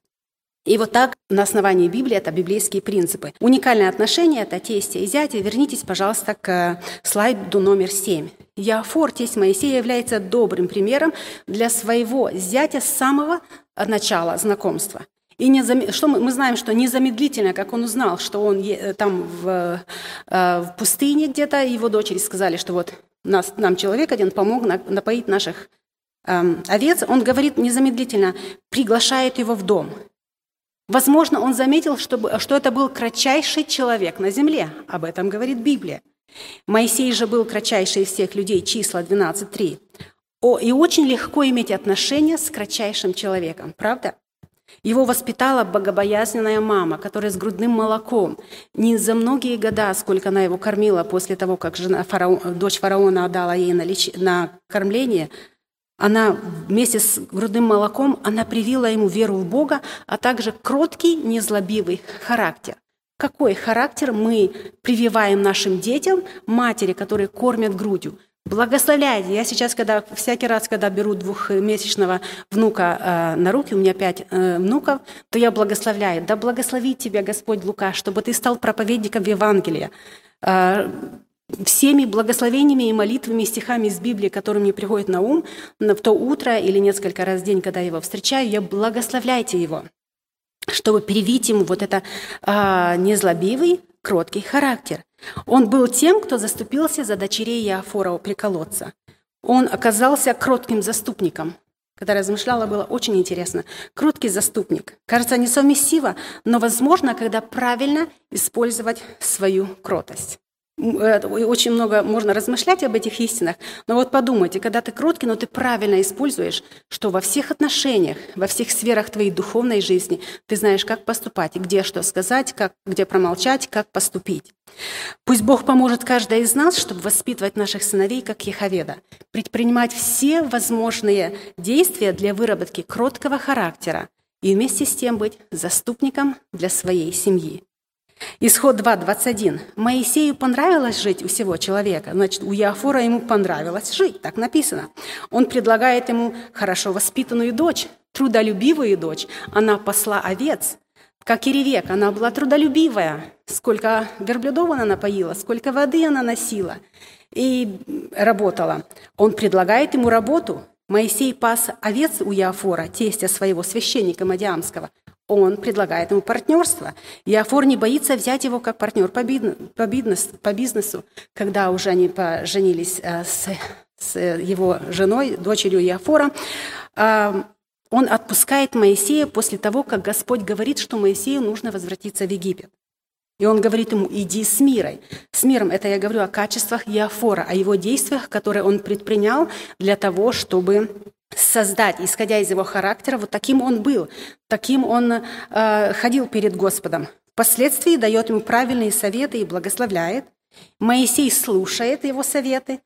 S2: И вот так на основании Библии это библейские принципы. Уникальное отношение – это тестя и зятя. Вернитесь, пожалуйста, к слайду номер 7. Яфор, тесть Моисея, является добрым примером для своего зятя с самого начала знакомства. И не что мы, мы знаем, что незамедлительно, как он узнал, что он е... там в, э, в пустыне где-то, его дочери сказали, что вот нас, нам человек один помог напоить наших эм, овец, он говорит незамедлительно, приглашает его в дом – Возможно, он заметил, что, что это был кратчайший человек на земле. Об этом говорит Библия. Моисей же был кратчайший из всех людей, числа 12.3. О, и очень легко иметь отношения с кратчайшим человеком, правда? Его воспитала богобоязненная мама, которая с грудным молоком не за многие года, сколько она его кормила после того, как жена фараон, дочь фараона отдала ей на, леч... на кормление, она вместе с грудным молоком, она привила ему веру в Бога, а также кроткий, незлобивый характер. Какой характер мы прививаем нашим детям, матери, которые кормят грудью? Благословляйте. Я сейчас, когда всякий раз, когда беру двухмесячного внука э, на руки, у меня пять э, внуков, то я благословляю. Да благословит тебя Господь Лука, чтобы ты стал проповедником Евангелия. Э, всеми благословениями и молитвами, и стихами из Библии, которые мне приходят на ум в то утро или несколько раз в день, когда я его встречаю, я благословляйте его, чтобы привить ему вот это а, незлобивый, кроткий характер. Он был тем, кто заступился за дочерей Иофора при колодца. Он оказался кротким заступником. Когда размышляла, было очень интересно. Кроткий заступник. Кажется, несовместимо, но возможно, когда правильно использовать свою кротость. Очень много можно размышлять об этих истинах, но вот подумайте, когда ты кроткий, но ты правильно используешь, что во всех отношениях, во всех сферах твоей духовной жизни ты знаешь, как поступать, где что сказать, как, где промолчать, как поступить. Пусть Бог поможет каждой из нас, чтобы воспитывать наших сыновей как Еховеда, предпринимать все возможные действия для выработки кроткого характера и вместе с тем быть заступником для своей семьи. Исход 2.21. Моисею понравилось жить у всего человека. Значит, у Яфора ему понравилось жить, так написано. Он предлагает ему хорошо воспитанную дочь, трудолюбивую дочь. Она посла овец. как и Ревека, она была трудолюбивая. Сколько верблюдов она напоила, сколько воды она носила и работала. Он предлагает ему работу. Моисей пас овец у Яфора, тестя своего священника Мадиамского. Он предлагает ему партнерство. Яфор не боится взять его как партнер по, по, бизнес, по бизнесу, когда уже они поженились э, с, с его женой, дочерью Яфора. А, он отпускает Моисея после того, как Господь говорит, что Моисею нужно возвратиться в Египет. И он говорит ему, иди с мирой. С миром это я говорю о качествах Иофора, о его действиях, которые он предпринял для того, чтобы создать, исходя из его характера, вот таким он был, таким он э, ходил перед Господом. Впоследствии дает ему правильные советы и благословляет. Моисей слушает его советы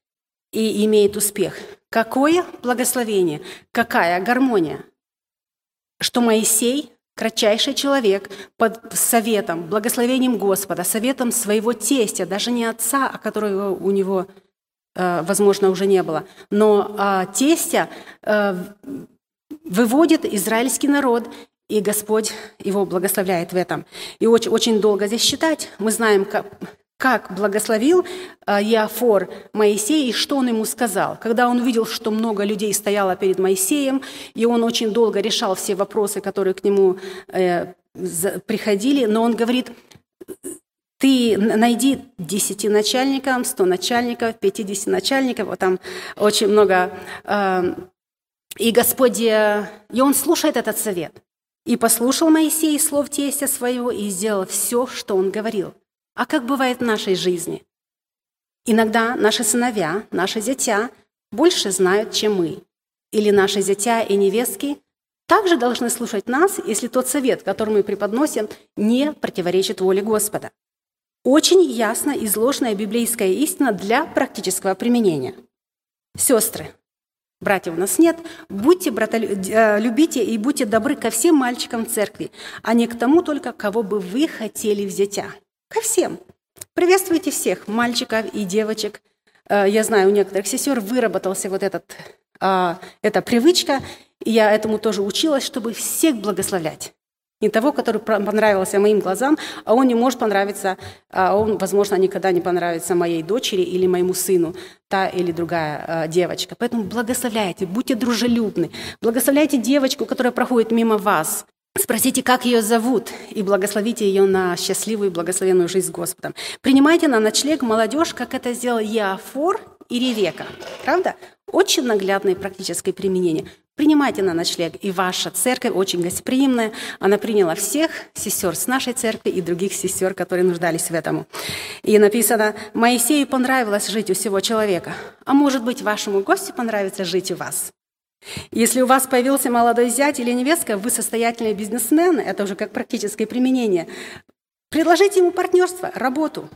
S2: и имеет успех. Какое благословение, какая гармония, что Моисей кратчайший человек под советом, благословением Господа, советом своего тестя, даже не отца, о которого у него, э, возможно, уже не было, но а, тестя э, выводит израильский народ, и Господь его благословляет в этом. И очень, очень долго здесь считать. Мы знаем, как, как благословил Иофор э, Моисея и что он ему сказал. Когда он увидел, что много людей стояло перед Моисеем, и он очень долго решал все вопросы, которые к нему э, приходили, но он говорит, ты найди 10 начальников, 100 начальников, 50 начальников, вот там очень много. Э, и Господь, и он слушает этот совет. И послушал Моисей слов тестя своего и сделал все, что он говорил. А как бывает в нашей жизни? Иногда наши сыновья, наши зятя больше знают, чем мы. Или наши зятя и невестки также должны слушать нас, если тот совет, который мы преподносим, не противоречит воле Господа. Очень ясно изложенная библейская истина для практического применения. Сестры, братьев у нас нет, будьте братолю... Э, любите и будьте добры ко всем мальчикам в церкви, а не к тому только, кого бы вы хотели взять. Ко всем. Приветствуйте всех, мальчиков и девочек. Э, я знаю, у некоторых сестер выработался вот этот, а, эта привычка, и я этому тоже училась, чтобы всех благословлять. Не того, который понравился моим глазам, а он не может понравиться, а он, возможно, никогда не понравится моей дочери или моему сыну, та или другая а, девочка. Поэтому благословляйте, будьте дружелюбны, благословляйте девочку, которая проходит мимо вас, Спросите, как ее зовут, и благословите ее на счастливую и благословенную жизнь с Господом. Принимайте на ночлег молодежь, как это сделал Яфор и Ревека. Правда? Очень наглядное практическое применение. Принимайте на ночлег. И ваша церковь очень гостеприимная. Она приняла всех сестер с нашей церкви и других сестер, которые нуждались в этом. И написано, Моисею понравилось жить у всего человека. А может быть, вашему гостю понравится жить у вас. Если у вас появился молодой зять или невестка, вы состоятельный бизнесмен, это уже как практическое применение, предложите ему партнерство, работу.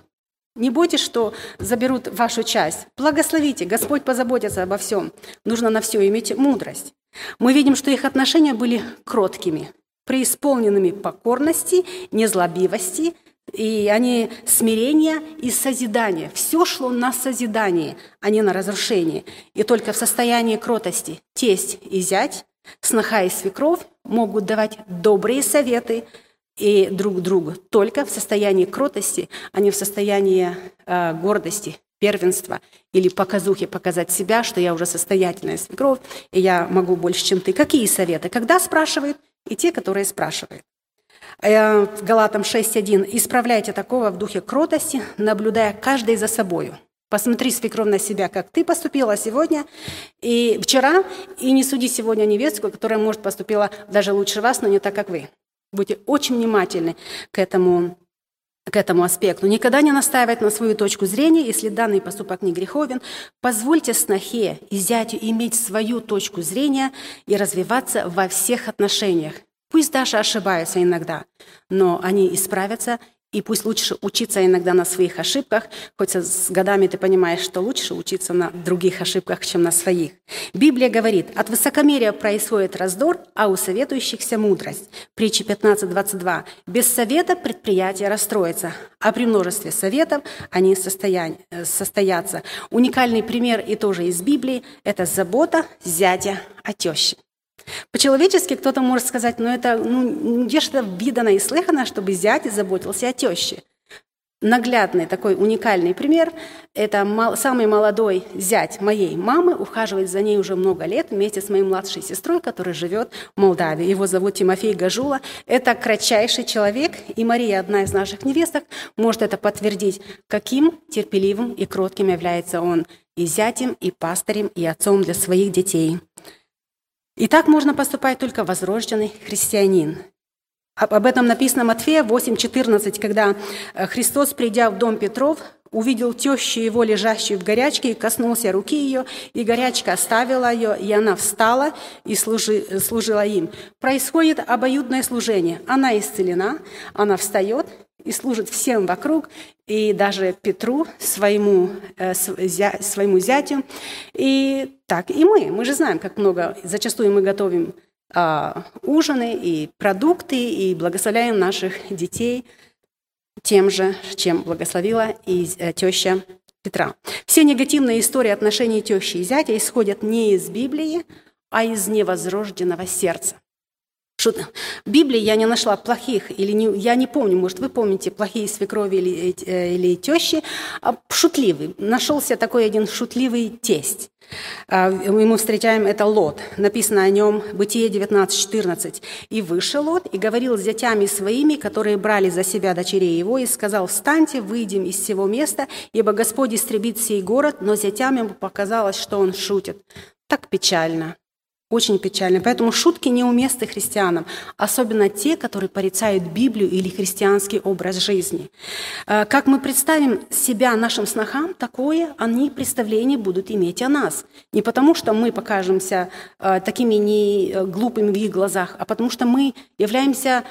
S2: Не бойтесь, что заберут вашу часть. Благословите, Господь позаботится обо всем. Нужно на все иметь мудрость. Мы видим, что их отношения были кроткими, преисполненными покорности, незлобивости – и они смирение и созидание. Все шло на созидание, а не на разрушение. И только в состоянии кротости тесть и зять, сноха и свекровь могут давать добрые советы и друг другу. Только в состоянии кротости, а не в состоянии э, гордости, первенства или показухи показать себя, что я уже состоятельная свекровь, и я могу больше, чем ты. Какие советы? Когда спрашивают? И те, которые спрашивают. В Галатам 6.1. «Исправляйте такого в духе кротости, наблюдая каждый за собою». Посмотри, свекровь, на себя, как ты поступила сегодня и вчера, и не суди сегодня невестку, которая, может, поступила даже лучше вас, но не так, как вы. Будьте очень внимательны к этому, к этому аспекту. Никогда не настаивать на свою точку зрения, если данный поступок не греховен. Позвольте снохе и зятю иметь свою точку зрения и развиваться во всех отношениях. Пусть даже ошибаются иногда, но они исправятся, и пусть лучше учиться иногда на своих ошибках, хоть с годами ты понимаешь, что лучше учиться на других ошибках, чем на своих. Библия говорит, от высокомерия происходит раздор, а у советующихся мудрость. Притча 15.22. Без совета предприятие расстроится, а при множестве советов они состоятся. Уникальный пример и тоже из Библии – это забота зятя о теще. По-человечески кто-то может сказать, ну это, ну где это видано и слыхано, чтобы зять заботился о теще. Наглядный такой уникальный пример – это мал, самый молодой зять моей мамы, ухаживает за ней уже много лет вместе с моей младшей сестрой, которая живет в Молдавии. Его зовут Тимофей Гажула. Это кратчайший человек, и Мария, одна из наших невесток, может это подтвердить, каким терпеливым и кротким является он и зятем, и пастырем, и отцом для своих детей. И так можно поступать только возрожденный христианин. Об этом написано Матфея 8.14, когда э, Христос, придя в дом Петров, увидел тещу его, лежащую в горячке, и коснулся руки ее, и горячка оставила ее, и она встала и служи, служила им. Происходит обоюдное служение. Она исцелена, она встает и служит всем вокруг, и даже Петру, своему, э, своему зятю. И так и мы. Мы же знаем, как много зачастую мы готовим а, ужины и продукты, и благословляем наших детей тем же, чем благословила и э, теща Петра. Все негативные истории отношений тещи и зятя исходят не из Библии, а из невозрожденного сердца. Шут... В Библии я не нашла плохих, или не, я не помню, может, вы помните, плохие свекрови или, э, или тещи, а шутливый. Нашелся такой один шутливый тесть. А, мы встречаем это Лот. Написано о нем Бытие 19.14. «И вышел Лот, и говорил с зятями своими, которые брали за себя дочерей его, и сказал, встаньте, выйдем из всего места, ибо Господь истребит сей город, но зятям ему показалось, что он шутит». Так печально. Очень печально. Поэтому шутки неуместны христианам, особенно те, которые порицают Библию или христианский образ жизни. Э, как мы представим себя нашим снохам, такое они представление будут иметь о нас. Не потому, что мы покажемся э, такими не э, глупыми в их глазах, а потому что мы являемся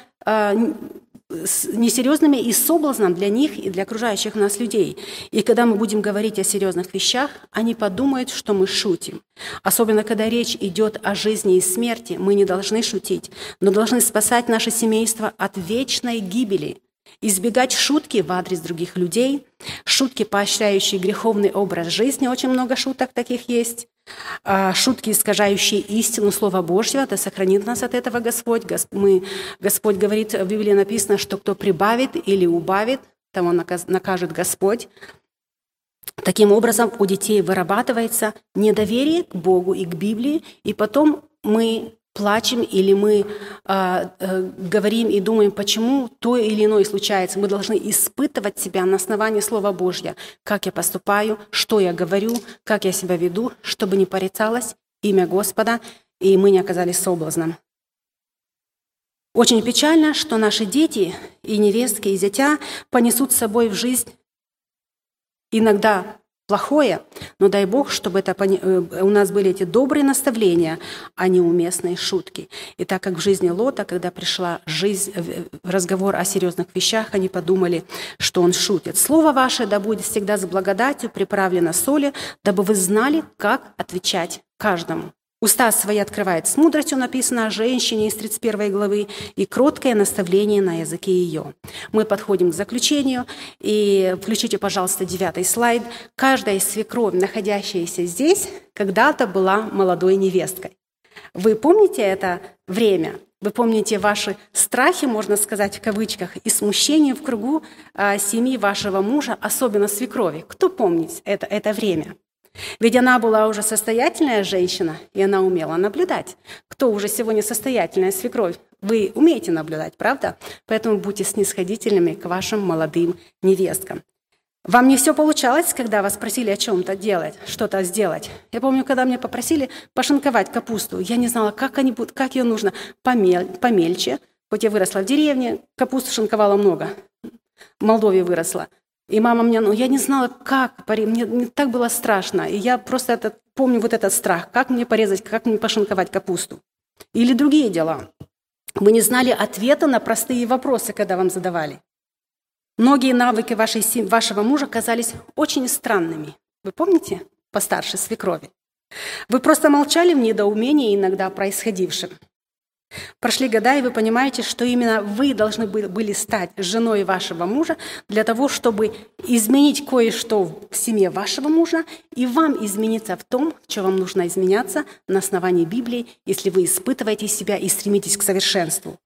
S2: несерьезными и соблазном для них и для окружающих нас людей. И когда мы будем говорить о серьезных вещах, они подумают, что мы шутим. Особенно, когда речь идет о жизни и смерти, мы не должны шутить, но должны спасать наше семейство от вечной гибели – избегать шутки в адрес других людей, шутки, поощряющие греховный образ жизни, очень много шуток таких есть, а, шутки, искажающие истину Слова Божьего, да сохранит нас от этого Господь. Мы, Господь говорит, в Библии написано, что кто прибавит или убавит, того накажет Господь. Таким образом, у детей вырабатывается недоверие к Богу и к Библии, и потом мы плачем или мы э, э, говорим и думаем, почему то или иное случается. Мы должны испытывать себя на основании Слова Божьего, как я поступаю, что я говорю, как я себя веду, чтобы не порицалось имя Господа, и мы не оказались соблазном. Очень печально, что наши дети и невестки, и зятя понесут с собой в жизнь иногда плохое, но дай Бог, чтобы это, э, у нас были эти добрые наставления, а не уместные шутки. И так как в жизни Лота, когда пришла жизнь, разговор о серьезных вещах, они подумали, что он шутит. «Слово ваше да будет всегда с благодатью приправлено соли, дабы вы знали, как отвечать каждому». Уста свои открывает с мудростью, написано о женщине из 31 главы, и кроткое наставление на языке ее. Мы подходим к заключению, и включите, пожалуйста, девятый слайд. Каждая свекровь, находящаяся здесь, когда-то была молодой невесткой. Вы помните это время? Вы помните ваши страхи, можно сказать, в кавычках, и смущение в кругу э, семьи вашего мужа, особенно свекрови. Кто помнит это, это время? Ведь она была уже состоятельная женщина, и она умела наблюдать. Кто уже сегодня состоятельная свекровь? Вы умеете наблюдать, правда? Поэтому будьте снисходительными к вашим молодым невесткам. Вам не все получалось, когда вас просили о чем-то делать, что-то сделать. Я помню, когда меня попросили пошинковать капусту, я не знала, как, они будут, как ее нужно помель, помельче. Хоть я выросла в деревне, капусту шинковала много. В Молдове выросла. И мама мне, ну я не знала, как порезать, мне, мне так было страшно. И я просто это, помню вот этот страх, как мне порезать, как мне пошинковать капусту. Или другие дела. Мы не знали ответа на простые вопросы, когда вам задавали. Многие навыки вашей, вашего мужа казались очень странными. Вы помните? Постарше свекрови. Вы просто молчали в недоумении иногда происходившем. Прошли года, и вы понимаете, что именно вы должны были стать женой вашего мужа для того, чтобы изменить кое-что в семье вашего мужа, и вам измениться в том, что вам нужно изменяться на основании Библии, если вы испытываете себя и стремитесь к совершенству.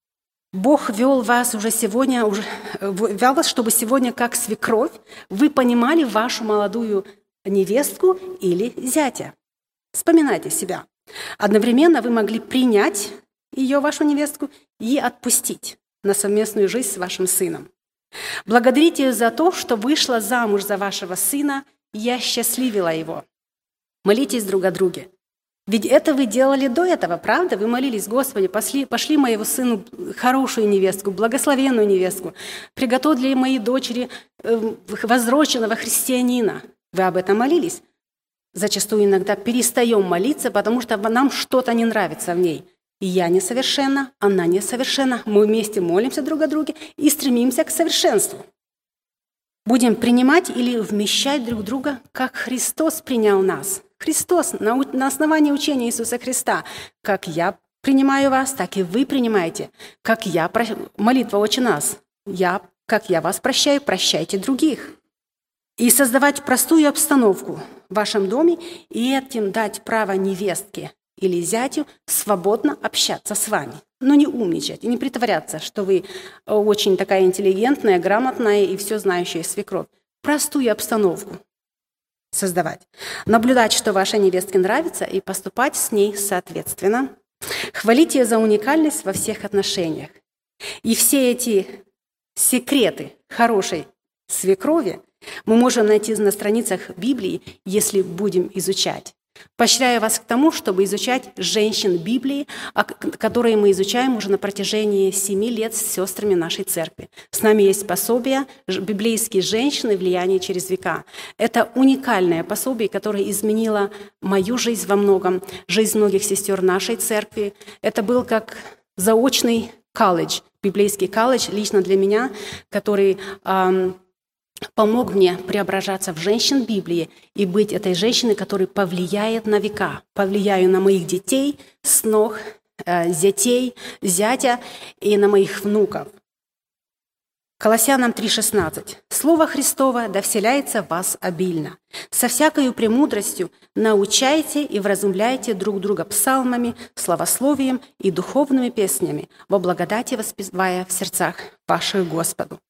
S2: Бог вел вас уже сегодня, уже, вел вас, чтобы сегодня, как свекровь, вы понимали вашу молодую невестку или зятя. Вспоминайте себя. Одновременно вы могли принять ее, вашу невестку, и отпустить на совместную жизнь с вашим сыном. Благодарите ее за то, что вышла замуж за вашего сына, я счастливила его. Молитесь друг о друге. Ведь это вы делали до этого, правда? Вы молились, Господи, пошли, пошли моему сыну хорошую невестку, благословенную невестку, приготовили моей дочери э, возроченного христианина. Вы об этом молились? Зачастую иногда перестаем молиться, потому что нам что-то не нравится в ней – и я несовершенна, она несовершенна. Мы вместе молимся друг о друге и стремимся к совершенству. Будем принимать или вмещать друг друга, как Христос принял нас. Христос на, на основании учения Иисуса Христа. Как я принимаю вас, так и вы принимаете. Как я, молитва «Отче нас», я, как я вас прощаю, прощайте других. И создавать простую обстановку в вашем доме и этим дать право невестке или зятю свободно общаться с вами. Но не умничать и не притворяться, что вы э, очень такая интеллигентная, грамотная и все знающая свекровь. Простую обстановку создавать. Наблюдать, что вашей невестке нравится, и поступать с ней соответственно. Хвалить ее за уникальность во всех отношениях. И все эти секреты хорошей свекрови мы можем найти на страницах Библии, если будем изучать. Поощряю вас к тому, чтобы изучать женщин Библии, которые мы изучаем уже на протяжении семи лет с сестрами нашей церкви. С нами есть пособие «Библейские женщины. Влияние через века». Это уникальное пособие, которое изменило мою жизнь во многом, жизнь многих сестер нашей церкви. Это был как заочный колледж, библейский колледж лично для меня, который помог мне преображаться в женщин Библии и быть этой женщиной, которая повлияет на века, повлияю на моих детей, снох, э, зятей, зятя и на моих внуков. Колоссянам 3,16. «Слово Христово да вселяется в вас обильно. Со всякою премудростью научайте и вразумляйте друг друга псалмами, славословием и духовными песнями, во благодати воспевая в сердцах ваших Господу».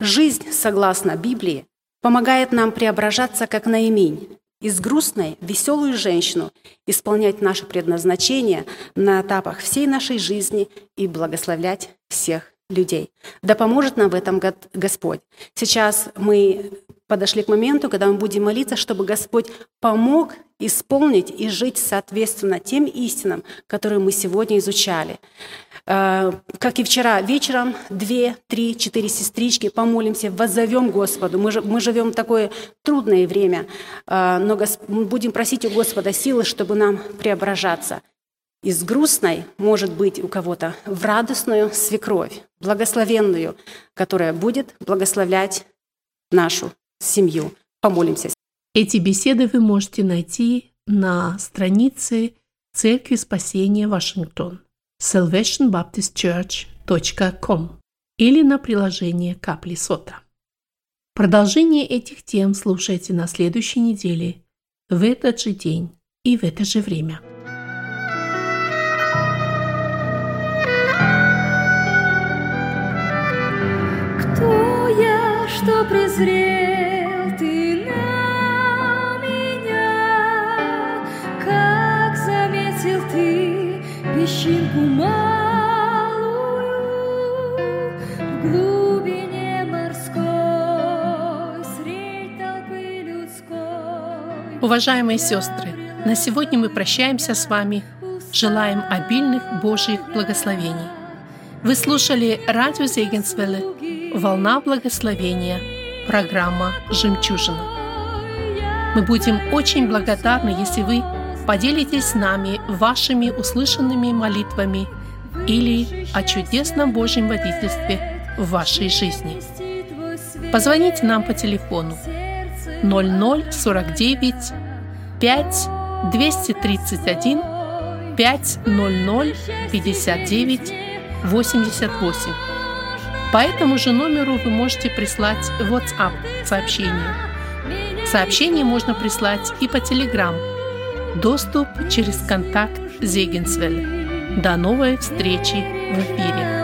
S2: Жизнь, согласно Библии, помогает нам преображаться как наимень, из грустной веселую женщину, исполнять наше предназначение на этапах всей нашей жизни и благословлять всех людей. Да поможет нам в этом Господь. Сейчас мы подошли к моменту, когда мы будем молиться, чтобы Господь помог исполнить и жить соответственно тем истинам, которые мы сегодня изучали. Э, как и вчера вечером, две, три, четыре сестрички, помолимся, воззовем Господу. Мы, мы живем в такое трудное время, э, но будем просить у Господа силы, чтобы нам преображаться. Из грустной может быть у кого-то в радостную свекровь, благословенную, которая будет благословлять нашу семью. Помолимся.
S1: Эти беседы вы можете найти на странице Церкви Спасения Вашингтон salvationbaptistchurch.com или на приложение Капли Сота. Продолжение этих тем слушайте на следующей неделе, в этот же день и в это же время.
S3: Что презрел ты на меня, как заметил ты песчинку малую в глубине морской средь толпы людской.
S1: Уважаемые сестры, на сегодня мы прощаемся с вами. Желаем обильных Божьих благословений. Вы слушали радио Зегенсвелле «Волна благословения», программа «Жемчужина». Мы будем очень благодарны, если вы Поделитесь с нами вашими услышанными молитвами или о чудесном Божьем водительстве в вашей жизни. Позвоните нам по телефону 0049 5 231 500 59 88. По этому же номеру вы можете прислать WhatsApp сообщение. Сообщение можно прислать и по Telegram. Доступ через контакт Зегенсвель. До новой встречи в эфире.